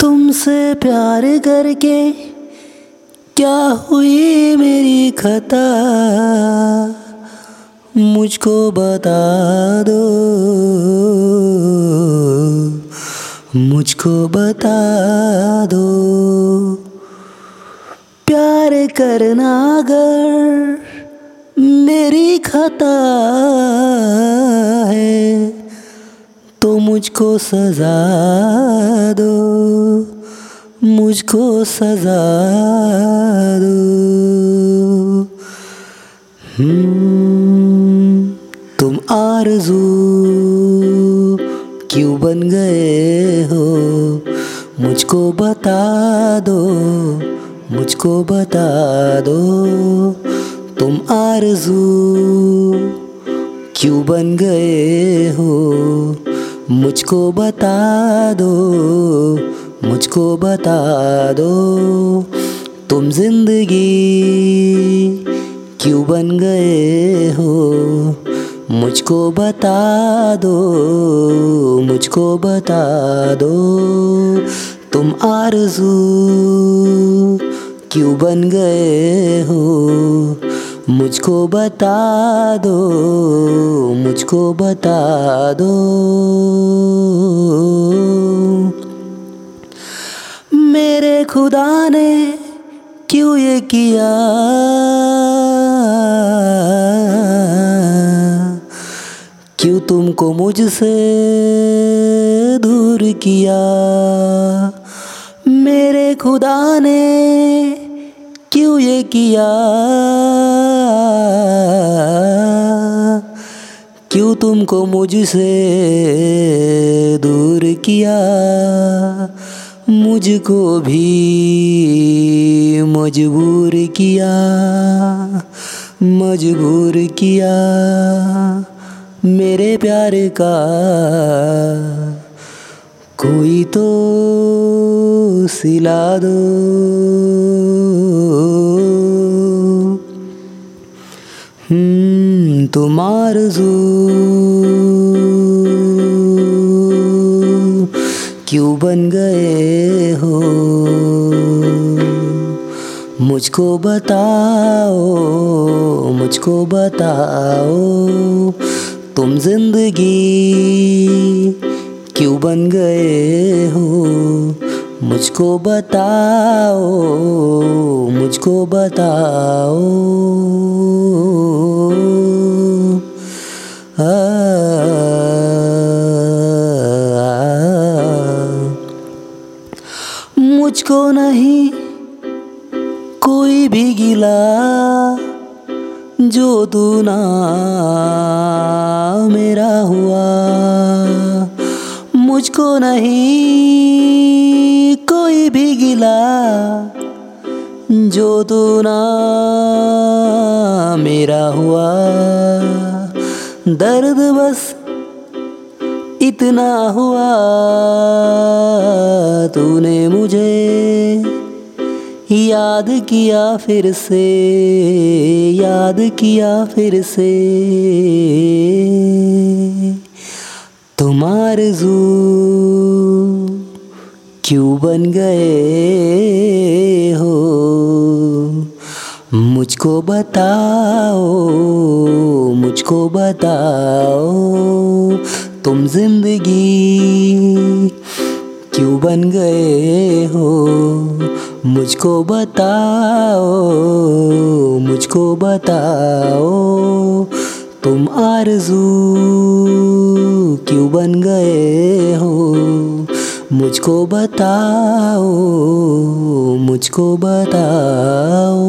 तुमसे प्यार करके क्या हुई मेरी खता? मुझको बता दो। मुझको बता दो। प्यार करना अगर मेरी खता मुझको सजा दो मुझको सजा दो। हम्म, तुम आरज़ू क्यों बन गए हो? मुझको बता दो मुझको बता दो। तुम आरज़ू क्यों बन गए हो? मुझको बता दो, मुझको बता दो, तुम ज़िंदगी क्यों बन गए हो? मुझको बता दो, मुझको बता दो, तुम आरज़ू क्यों बन गए हो? मुझको बता दो, मुझको बता दो। मेरे खुदा ने क्यों ये किया? क्यों तुमको मुझसे दूर किया? मेरे खुदा ने क्यों ये किया? क्यों तुमको मुझसे दूर किया? मुझको भी मजबूर किया मजबूर किया। मेरे प्यार का कोई तो सिला दो। तुम्हार तुम क्यों बन गए हो? मुझको बताओ मुझको बताओ, तुम ज़िंदगी क्यों बन गए हो? मुझको बताओ मुझको बताओ। मुझको नहीं, कोई भी गिला जो तू ना मेरा हुआ। मुझको नहीं, कोई भी गिला जो तू ना मेरा हुआ। दर्द बस इतना हुआ तूने मुझे याद किया फिर से, याद किया फिर से। तुम जू क्यों बन गए हो? मुझको बताओ मुझको बताओ तुम ज़िंदगी क्यों बन गए हो? मुझको बताओ मुझको बताओ, तुम आरज़ू क्यों बन गए हो? मुझको बताओ मुझको बताओ।